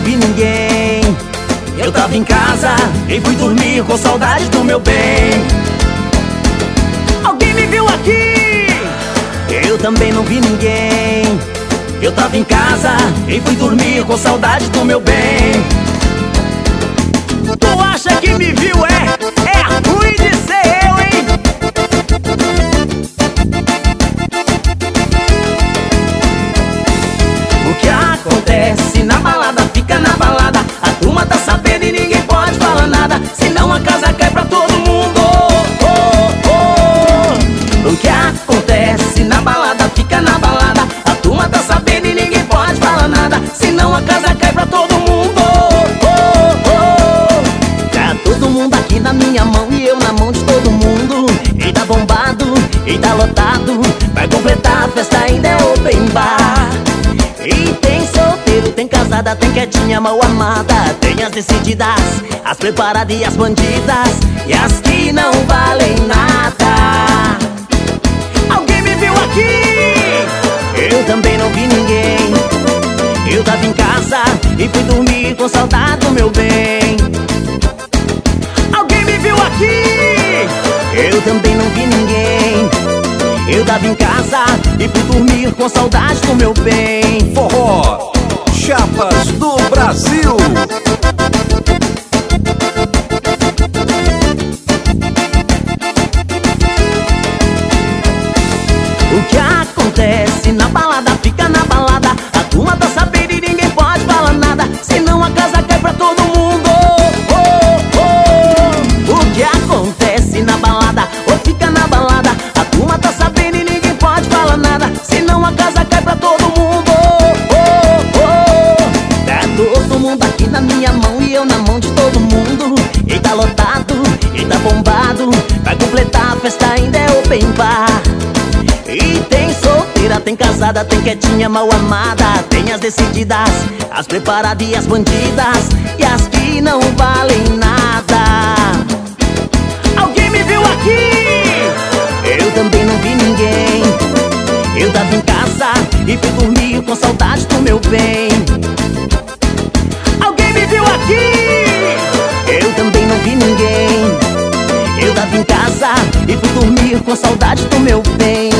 vi ninguém. Eu tava em casa e fui dormir com saudade do meu bem. Alguém me viu aqui? Eu também não vi ninguém. Eu tava em casa e fui dormir com saudade do meu bem. Tu acha que me viu, é? É ruim de ser eu, hein? O que acontece na balada turma tá sabendo e ninguém pode falar nada. Senão a casa cai pra todo mundo. Oh, oh, oh. O que acontece na balada fica na balada. A turma tá sabendo e ninguém pode falar nada. Senão a casa cai pra todo mundo. Oh, oh. Tá todo mundo aqui na minha mão e eu na mão de todo mundo. E tá bombado, e tá lotado. Vai completar a festa, ainda é open bar. Tem casada, tem quietinha, mal amada. Tem as decididas, as preparadas e as bandidas. E as que não valem nada. Alguém me viu aqui? Eu também não vi ninguém. Eu tava em casa e fui dormir com saudade do meu bem. Alguém me viu aqui? Eu também não vi ninguém. Eu tava em casa e fui dormir com saudade do meu bem. Forró, Chapas do Brasil. De todo mundo. E tá lotado, e tá bombado. Vai completar a festa, ainda é open bar. E tem solteira, tem casada, tem quietinha, mal amada Tem as decididas, as preparadas e as bandidas E as que não valem nada Alguém me viu aqui? Eu também não vi ninguém Eu tava em casa e fui dormir com saudade do meu bem vi ninguém. Eu tava em casa e fui dormir com saudade do meu bem